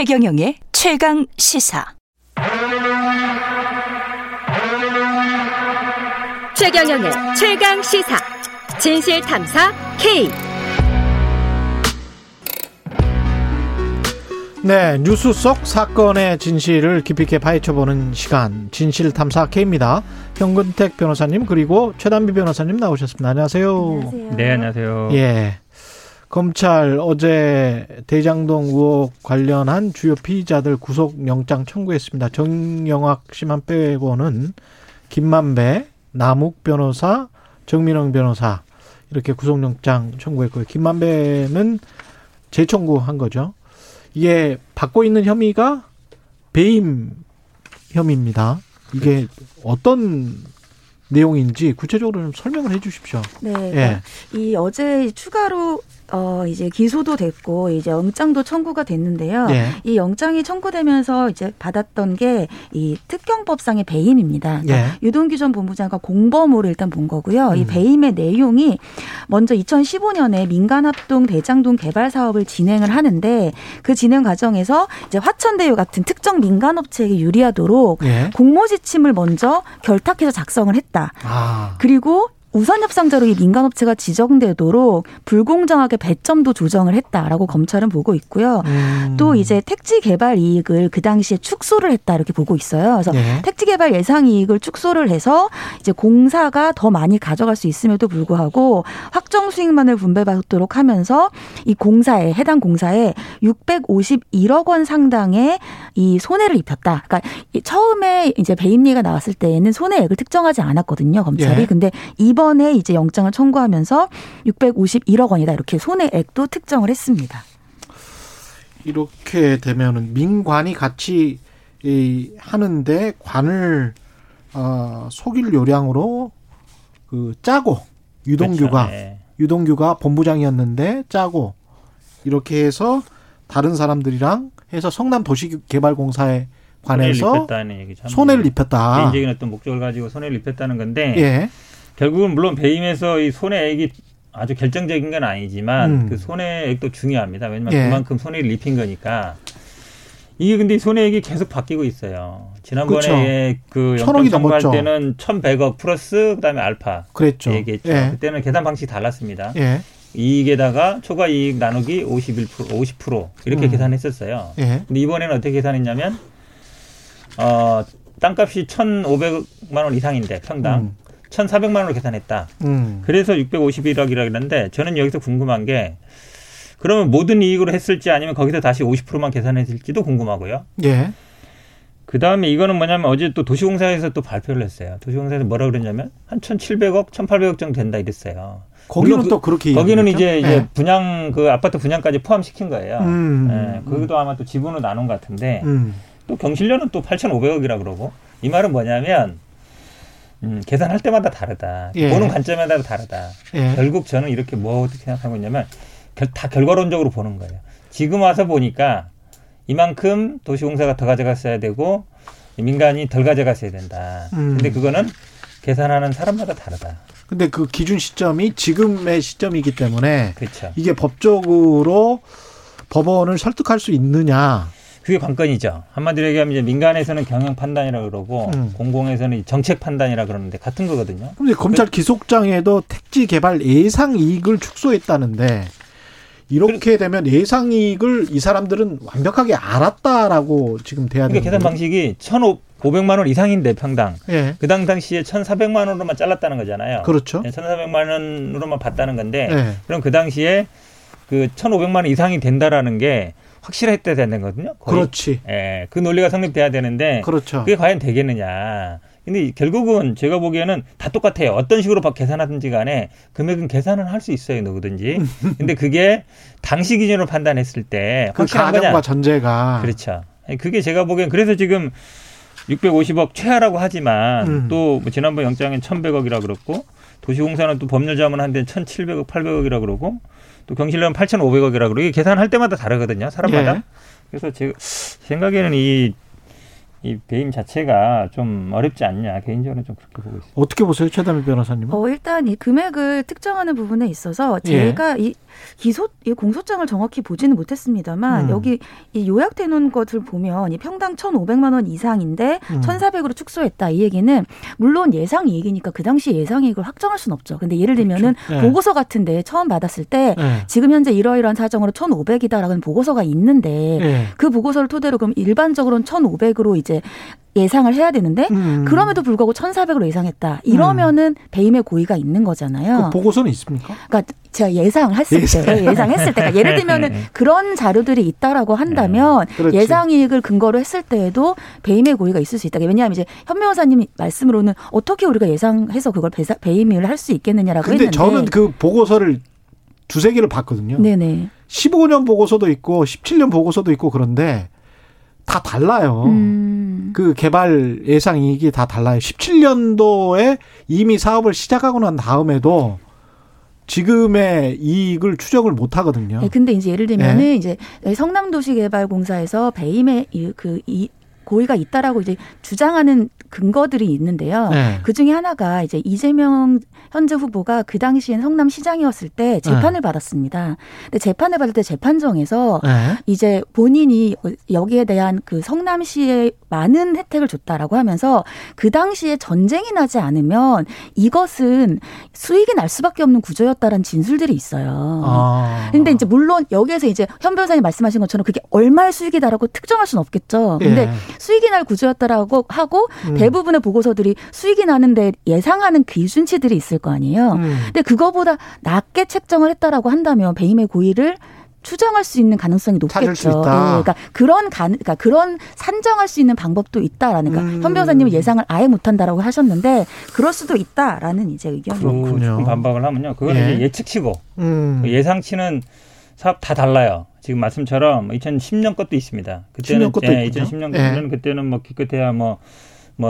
최경영의 최강 시사. 최경영의 최강 시사. 진실 탐사 K. 네, 뉴스 속 사건의 진실을 깊이 있게 파헤쳐보는 시간 진실 탐사 K입니다. 현근택 변호사님 그리고 최단비 변호사님 나오셨습니다. 안녕하세요. 안녕하세요. 네, 안녕하세요. 예. 검찰 어제 대장동 의혹 관련한 주요 피의자들 구속 영장 청구했습니다. 정영학 씨만 빼고는 김만배, 남욱 변호사, 정민영 변호사 이렇게 구속영장 청구했고요. 김만배는 재청구한 거죠. 이게 받고 있는 혐의가 배임 혐의입니다. 이게 어떤 내용인지 구체적으로 좀 설명을 해 주십시오. 네. 예. 이 어제 추가로 어 이제 기소도 됐고 이제 영장도 청구가 됐는데요. 예. 이 영장이 청구되면서 이제 받았던 게 이 특경법상의 배임입니다. 그러니까 예. 유동규 전 본부장과 공범으로 일단 본 거고요. 음. 이 배임의 내용이 먼저 2015년에 민간합동 대장동 개발 사업을 진행을 하는데 그 진행 과정에서 이제 화천대유 같은 특정 민간업체에게 유리하도록 예. 공모 지침을 먼저 결탁해서 작성을 했다. 아. 그리고 우선 협상자로 이 민간업체가 지정되도록 불공정하게 배점도 조정을 했다라고 검찰은 보고 있고요. 음. 또 이제 택지 개발 이익을 그 당시에 축소를 했다 이렇게 보고 있어요. 그래서 네. 택지 개발 예상 이익을 축소를 해서 이제 공사가 더 많이 가져갈 수 있음에도 불구하고 확정 수익만을 분배받도록 하면서 이 공사에 해당 공사에 651억 원 상당의 이 손해를 입혔다. 그러니까 처음에 이제 배임리가 나왔을 때에는 손해액을 특정하지 않았거든요, 검찰이. 네. 근데 이번 이번에 이제 영장을 청구하면서 651억 원이다 이렇게 손해액도 특정을 했습니다. 이렇게 되면은 민관이 같이 하는데 관을 어, 속일 요량으로 그 짜고 유동규가 그렇죠. 네. 유동규가 본부장이었는데 짜고 이렇게 해서 다른 사람들이랑 해서 성남 도시개발공사에 관해서 손해를, 손해를 입혔다. 개인적인 어떤 목적을 가지고 손해를 입혔다는 건데 예. 결국은 물론 배임에서 이 손해액이 아주 결정적인 건 아니지만 음. 그 손해액도 중요합니다. 왜냐하면 예. 그만큼 손해를 입힌 거니까. 이게 근데 손해액이 계속 바뀌고 있어요. 지난번에 그렇죠. 그 영장 청구할 때는 1,100억 플러스 그다음에 알파 그랬죠. 얘기했죠. 예. 그때는 계산 방식이 달랐습니다. 예. 이익에다가 초과 이익 나누기 51% 50% 이렇게 음. 계산했었어요. 예. 근데 이번에는 어떻게 계산했냐면 어 땅값이 1,500만 원 이상인데 평당 음. 1,400만 원으로 계산했다. 음. 그래서 651억이라 그러는데 저는 여기서 궁금한 게 그러면 모든 이익으로 했을지 아니면 거기서 다시 50%만 계산했을지도 궁금하고요. 예. 그 다음에 이거는 뭐냐면 어제 또 도시공사에서 또 발표를 했어요. 도시공사에서 뭐라 그랬냐면 한 1,700억, 1,800억 정도 된다 이랬어요. 거기는 그, 또 그렇게 거기는 이제, 이제 네. 분양 그 아파트 분양까지 포함시킨 거예요. 음. 네. 그것도 아마 또 지분을 나눈 것 같은데 음. 또 경실련은 또 8,500억이라 그러고 이 말은 뭐냐면 음, 계산할 때마다 다르다. 예. 보는 관점마다 다르다. 예. 결국 저는 이렇게 뭐 어떻게 생각하고 있냐면 결, 다 결과론적으로 보는 거예요. 지금 와서 보니까 이만큼 도시공사가 더 가져갔어야 되고 민간이 덜 가져갔어야 된다. 음. 근데 그거는 계산하는 사람마다 다르다. 근데 그 기준 시점이 지금의 시점이기 때문에 그렇죠. 이게 법적으로 법원을 설득할 수 있느냐 그게 관건이죠. 한마디로 얘기하면 이제 민간에서는 경영 판단이라 그러고 음. 공공에서는 정책 판단이라 그러는데 같은 거거든요. 그런데 검찰 기속장에도 택지 개발 예상 이익을 축소했다는데 이렇게 되면 예상 이익을 이 사람들은 완벽하게 알았다라고 지금 돼야 되는 그러니까 계산 방식이 1,500만 원 이상인데 평당. 예. 그 당시에 1,400만 원으로만 잘랐다는 거잖아요. 그렇죠. 1,400만 원으로만 봤다는 건데 예. 그럼 그 당시에 그 1,500만 원 이상이 된다라는 게 확실했대 되는 거거든요. 거의. 그렇지. 예, 그 논리가 성립돼야 되는데 그렇죠. 그게 과연 되겠느냐. 근데 결국은 제가 보기에는 다 똑같아요. 어떤 식으로 계산하든지 간에 금액은 계산은 할 수 있어요, 누구든지. 근데 그게 당시 기준으로 판단했을 때 그 확실한 그 거냐? 전제가 그렇죠. 그게 제가 보기엔 그래서 지금 650억 최하라고 하지만 음. 또뭐 지난번 영장엔 1,100억이라 그렇고 도시공사는 또 법률 자문 한데 1,700억, 800억이라 그러고 또 경실련 8,500억이라 그러고 이게 계산할 때마다 다르거든요. 사람마다. 예. 그래서 제가 생각에는 이 이 배임 자체가 좀 어렵지 않냐 개인적으로 좀 그렇게 보고 있습니다. 어떻게 보세요, 최담일 변호사님? 어 일단 이 금액을 특정하는 부분에 있어서 제가 예. 이 기소 이 공소장을 정확히 보지는 못했습니다만 음. 여기 이 요약돼 놓은 것을 보면 이 평당 천오백만 원 이상인데 음. 천사백으로 축소했다 이 얘기는 물론 예상 이익이니까 그 당시 예상 이익을 확정할 수는 없죠. 근데 예를 들면은 그렇죠. 네. 보고서 같은데 처음 받았을 때 네. 지금 현재 이러이러한 사정으로 천오백이다라는 보고서가 있는데 네. 그 보고서를 토대로 그럼 일반적으로는 천오백으로 이제 예상을 해야 되는데 음. 그럼에도 불구하고 천사백으로 예상했다. 이러면은 음. 배임의 고의가 있는 거잖아요. 그 보고서는 있습니까? 그러니까 제가 예상했을 예상. 때 예상했을 때 그러니까 예를 들면은 네. 그런 자료들이 있다라고 한다면 네. 예상 이익을 근거로 했을 때에도 배임의 고의가 있을 수 있다. 왜냐하면 이제 현 변호사님 말씀으로는 어떻게 우리가 예상해서 그걸 배임을 할 수 있겠느냐라고 근데 했는데 저는 그 보고서를 두세 개를 봤거든요. 네네. 15년 보고서도 있고 17년 보고서도 있고 그런데 다 달라요. 음. 그 개발 예상 이익이 다 달라요. 17년도에 이미 사업을 시작하고 난 다음에도 지금의 이익을 추적을 못 하거든요. 네, 근데 이제 예를 들면은 네. 이제 성남도시개발공사에서 배임의 그 이 고의가 있다라고 이제 주장하는 근거들이 있는데요. 네. 그 중에 하나가 이제 이재명 현재 후보가 그 당시엔 성남시장이었을 때 재판을 네. 받았습니다. 근데 재판을 받을 때 재판정에서 네. 이제 본인이 여기에 대한 그 성남시에 많은 혜택을 줬다라고 하면서 그 당시에 전쟁이 나지 않으면 이것은 수익이 날 수밖에 없는 구조였다라는 진술들이 있어요. 아. 근데 이제 물론 여기에서 이제 현 변호사님 말씀하신 것처럼 그게 얼마의 수익이다라고 특정할 수는 없겠죠. 근데 예. 수익이 날 구조였다라고 하고 음. 대부분의 보고서들이 수익이 나는데 예상하는 기준치들이 있을 거 아니에요. 음. 근데 그거보다 낮게 책정을 했다라고 한다면 배임의 고의를 추정할 수 있는 가능성이 높겠죠. 예, 그러니까 그런 가, 그러니까 그런 산정할 수 있는 방법도 있다라는 그러니까 음. 현 변호사님은 예상을 아예 못한다라고 하셨는데 그럴 수도 있다라는 이제 의견이군요. 조금 반박을 하면요. 그거는 예. 예측치고 음. 그 예상치는 사업 다 달라요. 지금 말씀처럼 2010년 것도 있습니다. 그때는 예, 2010년 거는 예. 그때는 뭐 기껏해야 뭐뭐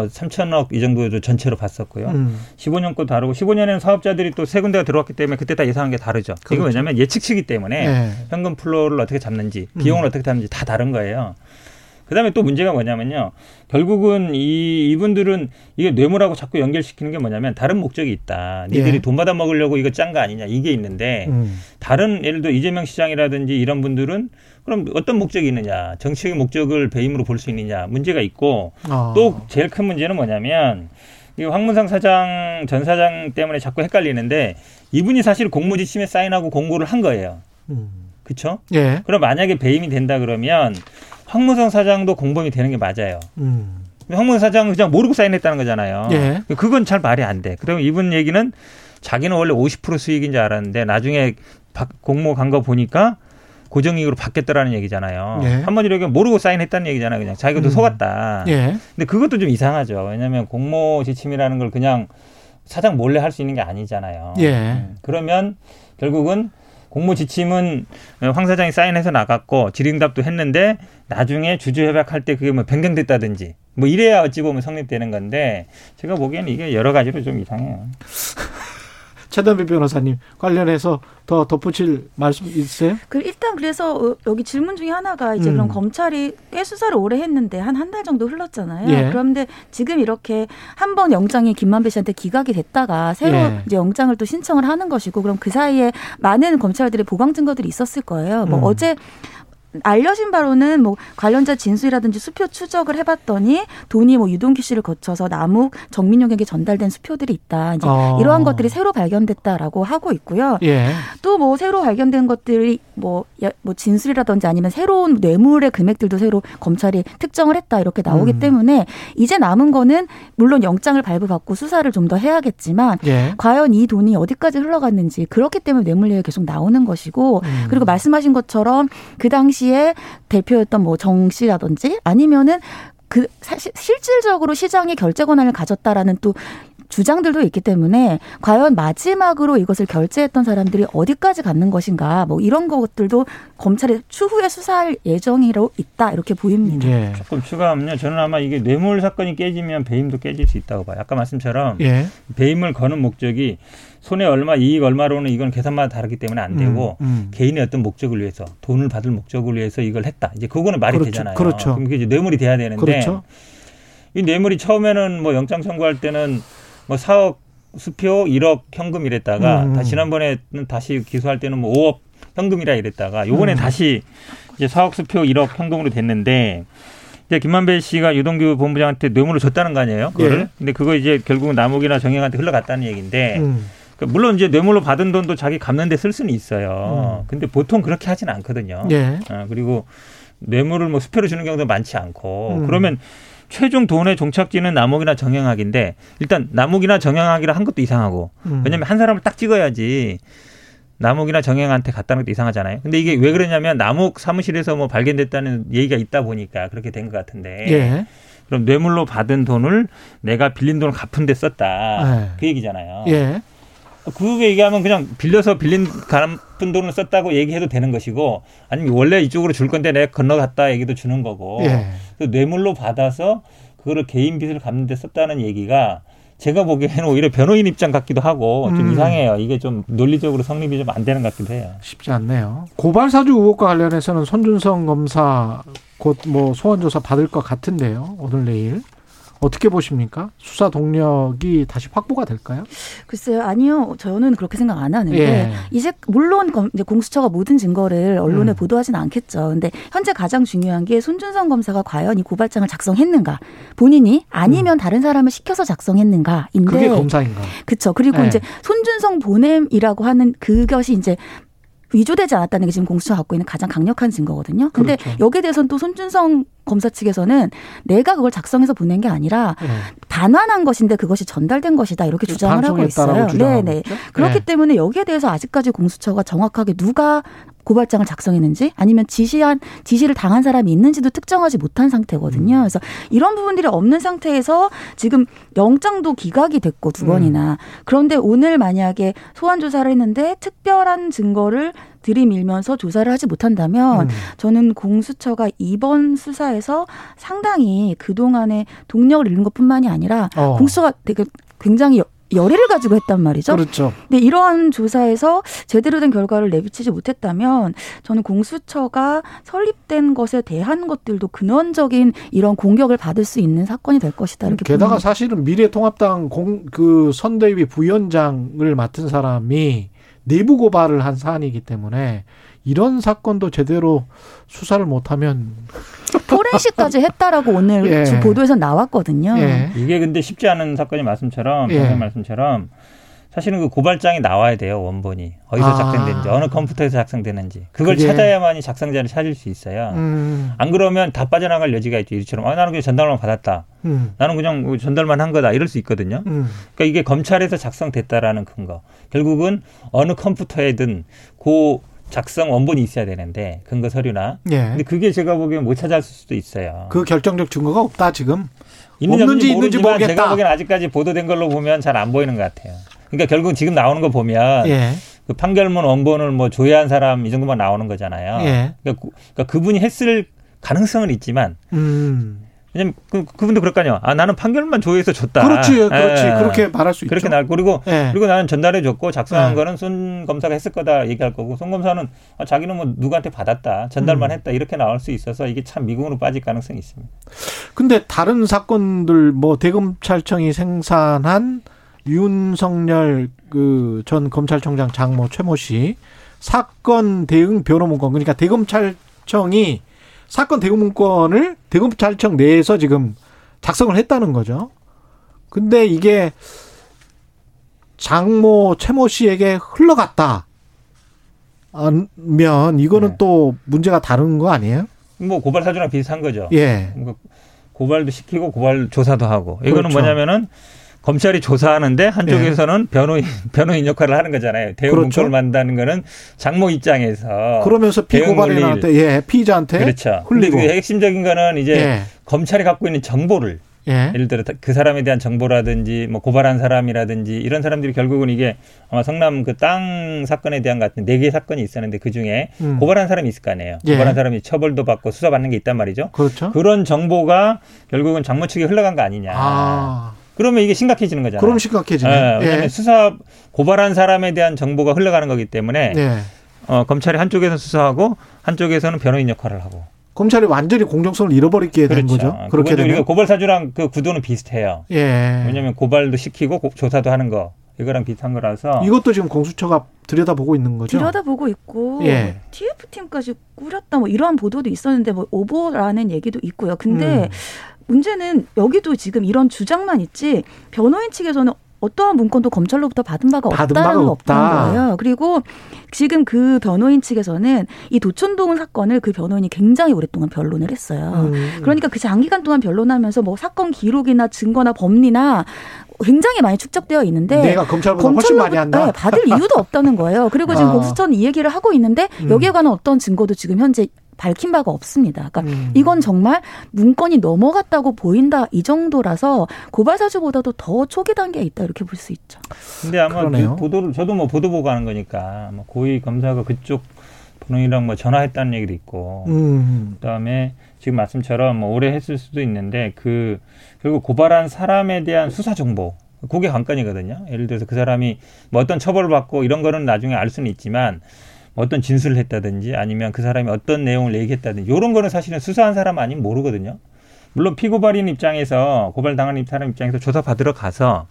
3천억 이 정도 전체로 봤었고요. 음. 15년 거 다르고 15년에는 사업자들이 또 세 군데가 들어왔기 때문에 그때 다 예상한 게 다르죠. 그렇죠. 이거 왜냐하면 예측치기 때문에 네. 현금 flow를 어떻게 잡는지 비용을 음. 어떻게 잡는지 다 다른 거예요. 그다음에 또 문제가 뭐냐면요. 결국은 이 이분들은 이게 뇌물하고 자꾸 연결시키는 게 뭐냐면 다른 목적이 있다. 니들이 예. 돈 받아 먹으려고 이거 짠 거 아니냐 이게 있는데 음. 다른 예를 들어 이재명 시장이라든지 이런 분들은 그럼 어떤 목적이 있느냐 정치적인 목적을 배임으로 볼 수 있느냐 문제가 있고 어. 또 제일 큰 문제는 뭐냐면 이 황문상 사장 전 사장 때문에 자꾸 헷갈리는데 이분이 사실 공모지침에 사인하고 공고를 한 거예요. 음. 그렇죠? 예. 그럼 만약에 배임이 된다 그러면 황무성 사장도 공범이 되는 게 맞아요. 음. 황무성 사장은 그냥 모르고 사인했다는 거잖아요. 예. 그건 잘 말이 안 돼. 그럼 이분 얘기는 자기는 원래 50% 수익인 줄 알았는데 나중에 공모 간 거 보니까 고정이익으로 받겠다라는 얘기잖아요. 예. 한번 이렇게 모르고 사인했다는 얘기잖아요. 그냥 자기가 또 음. 속았다. 예. 근데 그것도 좀 이상하죠. 왜냐하면 공모 지침이라는 걸 그냥 사장 몰래 할 수 있는 게 아니잖아요. 예. 음. 그러면 결국은 공모 지침은 황 사장이 사인해서 나갔고 질의응답도 했는데 나중에 주주 협약할 때 그게 뭐 변경됐다든지 뭐 이래야 어찌 보면 성립되는 건데 제가 보기에는 이게 여러 가지로 좀 이상해요. 최단비 변호사님 관련해서 더 덧붙일 말씀 있으세요? 그 일단 그래서 어, 여기 질문 중에 하나가 이제 음. 그럼 검찰이 꽤 수사를 오래 했는데 한 한 달 정도 흘렀잖아요. 예. 그런데 지금 이렇게 한 번 영장이 김만배 씨한테 기각이 됐다가 새로 예. 이제 영장을 또 신청을 하는 것이고 그럼 그 사이에 많은 검찰들의 보강 증거들이 있었을 거예요. 뭐 음. 어제 알려진 바로는 뭐 관련자 진술이라든지 수표 추적을 해봤더니 돈이 뭐 유동기 씨를 거쳐서 남욱 정민용에게 전달된 수표들이 있다. 이제 어. 이러한 것들이 새로 발견됐다라고 하고 있고요. 예. 또뭐 새로 발견된 것들이 뭐, 뭐 진술이라든지 아니면 새로운 뇌물의 금액들도 새로 검찰이 특정을 했다 이렇게 나오기 음. 때문에 이제 남은 거는 물론 영장을 발부받고 수사를 좀 더 해야겠지만 예. 과연 이 돈이 어디까지 흘러갔는지 그렇기 때문에 뇌물 얘기가 계속 나오는 것이고 음. 그리고 말씀하신 것처럼 그 당시 에 대표였던 뭐 정 씨라든지 아니면은 그 사실 실질적으로 시장이 결제 권한을 가졌다라는 또 주장들도 있기 때문에 과연 마지막으로 이것을 결제했던 사람들이 어디까지 갔는 것인가 뭐 이런 것들도 검찰이 추후에 수사할 예정이로 있다 이렇게 보입니다. 예. 조금 추가하면요. 저는 아마 이게 뇌물 사건이 깨지면 배임도 깨질 수 있다고 봐요. 아까 말씀처럼 예. 배임을 거는 목적이 손해 얼마, 이익 얼마로는 이건 계산마다 다르기 때문에 안 되고 음, 음. 개인의 어떤 목적을 위해서 돈을 받을 목적을 위해서 이걸 했다. 이제 그거는 말이 그렇죠. 되잖아요. 그렇죠. 그럼 이제 뇌물이 돼야 되는데 그렇죠. 이 뇌물이 처음에는 뭐 영장 청구할 때는 뭐 4억 수표 1억 현금 이랬다가 음. 다시 지난번에는 다시 기소할 때는 뭐 5억 현금이라 이랬다가 요번에 음. 다시 이제 4억 수표 1억 현금으로 됐는데 이제 김만배 씨가 유동규 본부장한테 뇌물을 줬다는 거 아니에요? 그거를. 예. 근데 그거 이제 결국은 남욱이나 정영한테 흘러갔다는 얘기인데 음. 그 물론 이제 뇌물로 받은 돈도 자기 갚는 데 쓸 수는 있어요. 음. 근데 보통 그렇게 하진 않거든요. 예. 어, 그리고 뇌물을 뭐 수표로 주는 경우도 많지 않고 음. 그러면 최종 돈의 종착지는 남욱이나 정영학인데 일단 남욱이나 정영학이라 한 것도 이상하고 음. 왜냐면 한 사람을 딱 찍어야지 남욱이나 정영한테 갔다는 것도 이상하잖아요. 근데 이게 왜 그러냐면 남욱 사무실에서 뭐 발견됐다는 얘기가 있다 보니까 그렇게 된 것 같은데. 예. 그럼 뇌물로 받은 돈을 내가 빌린 돈을 갚은 데 썼다. 예. 그 얘기잖아요. 예. 그 얘기하면 그냥 빌려서 빌린 갚은 돈을 썼다고 얘기해도 되는 것이고 아니면 원래 이쪽으로 줄 건데 내가 건너갔다 얘기도 주는 거고 예. 그 뇌물로 받아서 그거를 개인 빚을 갚는 데 썼다는 얘기가 제가 보기에는 오히려 변호인 입장 같기도 하고 좀 음. 이상해요. 이게 좀 논리적으로 성립이 좀 안 되는 것 같기도 해요. 쉽지 않네요. 고발 사주 의혹과 관련해서는 손준성 검사 곧 뭐 소환 조사 받을 것 같은데요. 오늘 내일. 어떻게 보십니까? 수사 동력이 다시 확보가 될까요? 글쎄요, 아니요. 저는 그렇게 생각 안 하는데 예. 이제 물론 공수처가 모든 증거를 언론에 음. 보도하지는 않겠죠. 근데 현재 가장 중요한 게 손준성 검사가 과연 이 고발장을 작성했는가, 본인이 아니면 음. 다른 사람을 시켜서 작성했는가인데 그게 검사인가? 그렇죠. 그리고 예. 이제 손준성 보냄이라고 하는 그것이 이제 위조되지 않았다는 게 지금 공수처가 갖고 있는 가장 강력한 증거거든요. 근데 그렇죠. 여기에 대해서는 또 손준성 검사 측에서는 내가 그걸 작성해서 보낸 게 아니라 네. 반환한 것인데 그것이 전달된 것이다 이렇게 주장을 하고 있어요. 네, 네. 그렇기 네. 때문에 여기에 대해서 아직까지 공수처가 정확하게 누가 고발장을 작성했는지 아니면 지시한 지시를 당한 사람이 있는지도 특정하지 못한 상태거든요. 음. 그래서 이런 부분들이 없는 상태에서 지금 영장도 기각이 됐고 두 번이나 음. 그런데 오늘 만약에 소환 조사를 했는데 특별한 증거를 들이밀면서 조사를 하지 못한다면 음. 저는 공수처가 이번 수사에서 상당히 그동안의 동력을 잃는 것뿐만이 아니라 어. 공수처가 되게 굉장히 열의를 가지고 했단 말이죠. 그렇죠. 근데 이러한 조사에서 제대로 된 결과를 내비치지 못했다면 저는 공수처가 설립된 것에 대한 것들도 근원적인 이런 공격을 받을 수 있는 사건이 될 것이다. 이렇게 게다가 봅니다. 사실은 미래통합당 공, 그 선대위 부위원장을 맡은 사람이 내부 고발을 한 사안이기 때문에 이런 사건도 제대로 수사를 못하면 포렌식까지 했다라고 오늘 예. 보도에서 나왔거든요. 예. 이게 근데 쉽지 않은 사건이 말씀처럼 예. 말씀처럼 사실은 그 고발장이 나와야 돼요 원본이 어디서 아. 작성됐는지 어느 컴퓨터에서 작성되는지 그걸 그게. 찾아야만이 작성자를 찾을 수 있어요. 음. 안 그러면 다 빠져나갈 여지가 있죠. 이처럼 아 나는 그냥 전달만 받았다. 음. 나는 그냥 전달만 한 거다 이럴 수 있거든요. 음. 그러니까 이게 검찰에서 작성됐다라는 근거. 결국은 어느 컴퓨터에든 고 작성 원본이 있어야 되는데 근거 서류나. 예. 근데 그게 제가 보기엔 못 찾았을 수도 있어요. 그 결정적 증거가 없다 지금. 있는지 없는지 있는지 모르겠다. 제가 보기엔 아직까지 보도된 걸로 보면 잘 안 보이는 것 같아요. 그러니까 결국 지금 나오는 거 보면 예. 그 판결문 원본을 뭐 조회한 사람 이 정도만 나오는 거잖아요. 예. 그러니까, 그, 그러니까 그분이 했을 가능성은 있지만 음. 왜냐면 그, 그분도 그럴 거 아니에요. 아, 나는 판결만 조회해서 줬다. 그렇지, 그렇지. 예. 그렇게 말할 수 그렇게 있죠. 날 그리고 예. 그리고 나는 전달해 줬고 작성한 예. 거는 손 검사가 했을 거다 얘기할 거고 손 검사는 아, 자기는 뭐 누구한테 받았다, 전달만 음. 했다 이렇게 나올 수 있어서 이게 참 미궁으로 빠질 가능성이 있습니다. 근데 다른 사건들 뭐 대검찰청이 생산한 윤석열 그 전 검찰총장 장모 최모 씨 사건 대응 변호 문건 그러니까 대검찰청이 사건 대응 문건을 대검찰청 내에서 지금 작성을 했다는 거죠. 근데 이게 장모 최모 씨에게 흘러갔다. 면 이거는 네. 또 문제가 다른 거 아니에요? 뭐 고발 사주랑 비슷한 거죠. 예. 고발도 시키고 고발 조사도 하고. 이거는 그렇죠. 뭐냐면은 검찰이 조사하는데 한쪽에서는 예. 변호인 변호인 역할을 하는 거잖아요. 대응 그렇죠. 문건을 만든다는 거는 장모 입장에서 그러면서 피고발인한테 예, 피의자한테 그렇죠. 흘리고. 근데 그 핵심적인 거는 이제 예. 검찰이 갖고 있는 정보를 예. 를 들어 그 사람에 대한 정보라든지 뭐 고발한 사람이라든지 이런 사람들이 결국은 이게 아마 성남 그 땅 사건에 대한 같은 네 개 사건이 있었는데 그 중에 음. 고발한 사람이 있을 거 아니에요. 예. 고발한 사람이 처벌도 받고 수사받는 게 있단 말이죠. 그렇죠. 그런 정보가 결국은 장모 측에 흘러간 거 아니냐. 아. 그러면 이게 심각해지는 거잖아요. 그럼 심각해지네. 네, 왜냐하면 예. 수사 고발한 사람에 대한 정보가 흘러가는 거기 때문에 예. 어, 검찰이 한쪽에서 수사하고 한쪽에서는 변호인 역할을 하고 검찰이 완전히 공정성을 잃어버리게 그렇죠. 된 거죠. 그렇게 되면 고발 사주랑 그 구도는 비슷해요. 예. 왜냐하면 고발도 시키고 고, 조사도 하는 거 이거랑 비슷한 거라서 이것도 지금 공수처가 들여다보고 있는 거죠. 들여다보고 있고 예. TF 팀까지 꾸렸다 뭐 이러한 보도도 있었는데 뭐 오보라는 얘기도 있고요. 근데 음. 문제는 여기도 지금 이런 주장만 있지 변호인 측에서는 어떠한 문건도 검찰로부터 받은 바가 받은 없다는 바가 없다. 거예요. 그리고 지금 그 변호인 측에서는 이 도촌동 사건을 그 변호인이 굉장히 오랫동안 변론을 했어요. 음. 그러니까 그 장기간 동안 변론하면서 뭐 사건 기록이나 증거나 법리나 굉장히 많이 축적되어 있는데 내가 검찰보다 훨씬 많이 한다. 네, 받을 이유도 없다는 거예요. 그리고 지금 아. 공수처는 이 얘기를 하고 있는데 음. 여기에 관한 어떤 증거도 지금 현재 밝힌 바가 없습니다. 그러니까 음. 이건 정말 문건이 넘어갔다고 보인다 이 정도라서 고발 사주보다도 더 초기 단계에 있다 이렇게 볼 수 있죠. 근데 아마 그 보도를 저도 뭐 보도 보고 하는 거니까 뭐 고위 검사가 그쪽 본인이랑 뭐 전화했다는 얘기도 있고 음. 그다음에 지금 말씀처럼 뭐 오래 했을 수도 있는데 그 결국 고발한 사람에 대한 수사 정보 그게 관건이거든요. 예를 들어서 그 사람이 뭐 어떤 처벌을 받고 이런 거는 나중에 알 수는 있지만 어떤 진술을 했다든지 아니면 그 사람이 어떤 내용을 얘기했다든지 이런 거는 사실은 수사한 사람 아니면 모르거든요. 물론 피고발인 입장에서 고발당한 사람 입장에서 조사 받으러 가서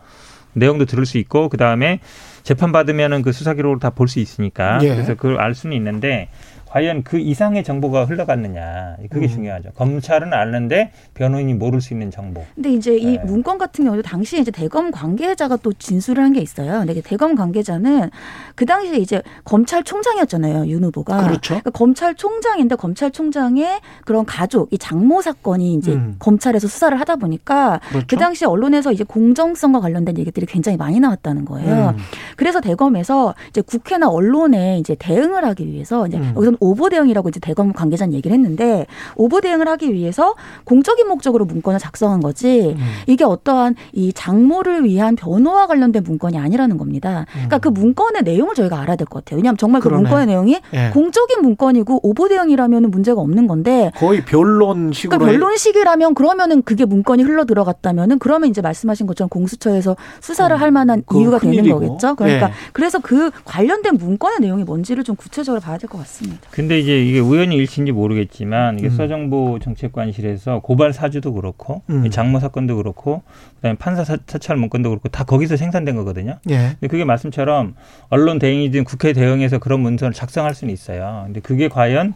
내용도 들을 수 있고 그 다음에 재판 받으면은 그 수사 기록을 다 볼 수 있으니까 예. 그래서 그걸 알 수는 있는데 과연 그 이상의 정보가 흘러갔느냐 그게 음. 중요하죠. 검찰은 아는데 변호인이 모를 수 있는 정보. 근데 이제 이 네. 문건 같은 경우도 당시에 이제 대검 관계자가 또 진술을 한 게 있어요. 근데 대검 관계자는 그 당시에 이제 검찰총장이었잖아요. 윤 후보가. 그렇죠. 그러니까 검찰총장인데 검찰총장의 그런 가족 이 장모 사건이 이제 음. 검찰에서 수사를 하다 보니까 그렇죠. 그 당시 언론에서 이제 공정성과 관련된 얘기들이 굉장히 많이 나왔다는 거예요. 음. 그래서 대검에서 이제 국회나 언론에 이제 대응을 하기 위해서 이제 음. 여기서 오보 대응이라고 이제 대검 관계자는 얘기를 했는데 오보 대응을 하기 위해서 공적인 목적으로 문건을 작성한 거지 음. 이게 어떠한 이 장모를 위한 변호와 관련된 문건이 아니라는 겁니다. 그러니까 음. 그 문건의 내용을 저희가 알아야 될 것 같아요. 왜냐하면 정말 그 그러네. 문건의 내용이 예. 공적인 문건이고 오보 대응이라면 문제가 없는 건데 거의 변론식으로 그러니까 변론식이라면 그러면은 그게 문건이 흘러 들어갔다면은 그러면 이제 말씀하신 것처럼 공수처에서 수사를 음. 할 만한 이유가 되는 일이고. 거겠죠. 그러니까 예. 그래서 그 관련된 문건의 내용이 뭔지를 좀 구체적으로 봐야 될 것 같습니다. 근데 이제 이게 우연히 일치인지 모르겠지만 이게 음. 서정부 정책관실에서 고발 사주도 그렇고 음. 장모 사건도 그렇고 그다음에 판사 사찰 문건도 그렇고 다 거기서 생산된 거거든요. 예. 근데 그게 말씀처럼 언론 대응이든 국회 대응에서 그런 문서를 작성할 수는 있어요. 근데 그게 과연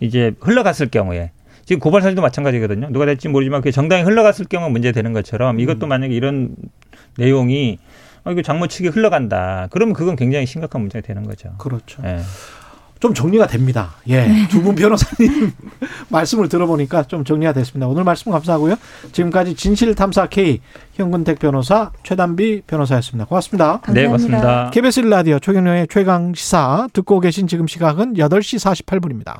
이제 흘러갔을 경우에 지금 고발 사주도 마찬가지거든요. 누가 될지 모르지만 그게 정당히 흘러갔을 경우 문제 되는 것처럼 이것도 음. 만약에 이런 내용이 어, 이거 장모 측에 흘러간다. 그러면 그건 굉장히 심각한 문제가 되는 거죠. 그렇죠. 예. 좀 정리가 됩니다. 예. 네. 두분 변호사님 말씀을 들어보니까 좀 정리가 됐습니다. 오늘 말씀 감사하고요. 지금까지 진실탐사 K 현근택 변호사 최단비 변호사였습니다. 고맙습니다. 감사합니다. 네, 고맙습니다. KBS 라디오 최경영의 최강 시사 듣고 계신 지금 시각은 8시 48분입니다.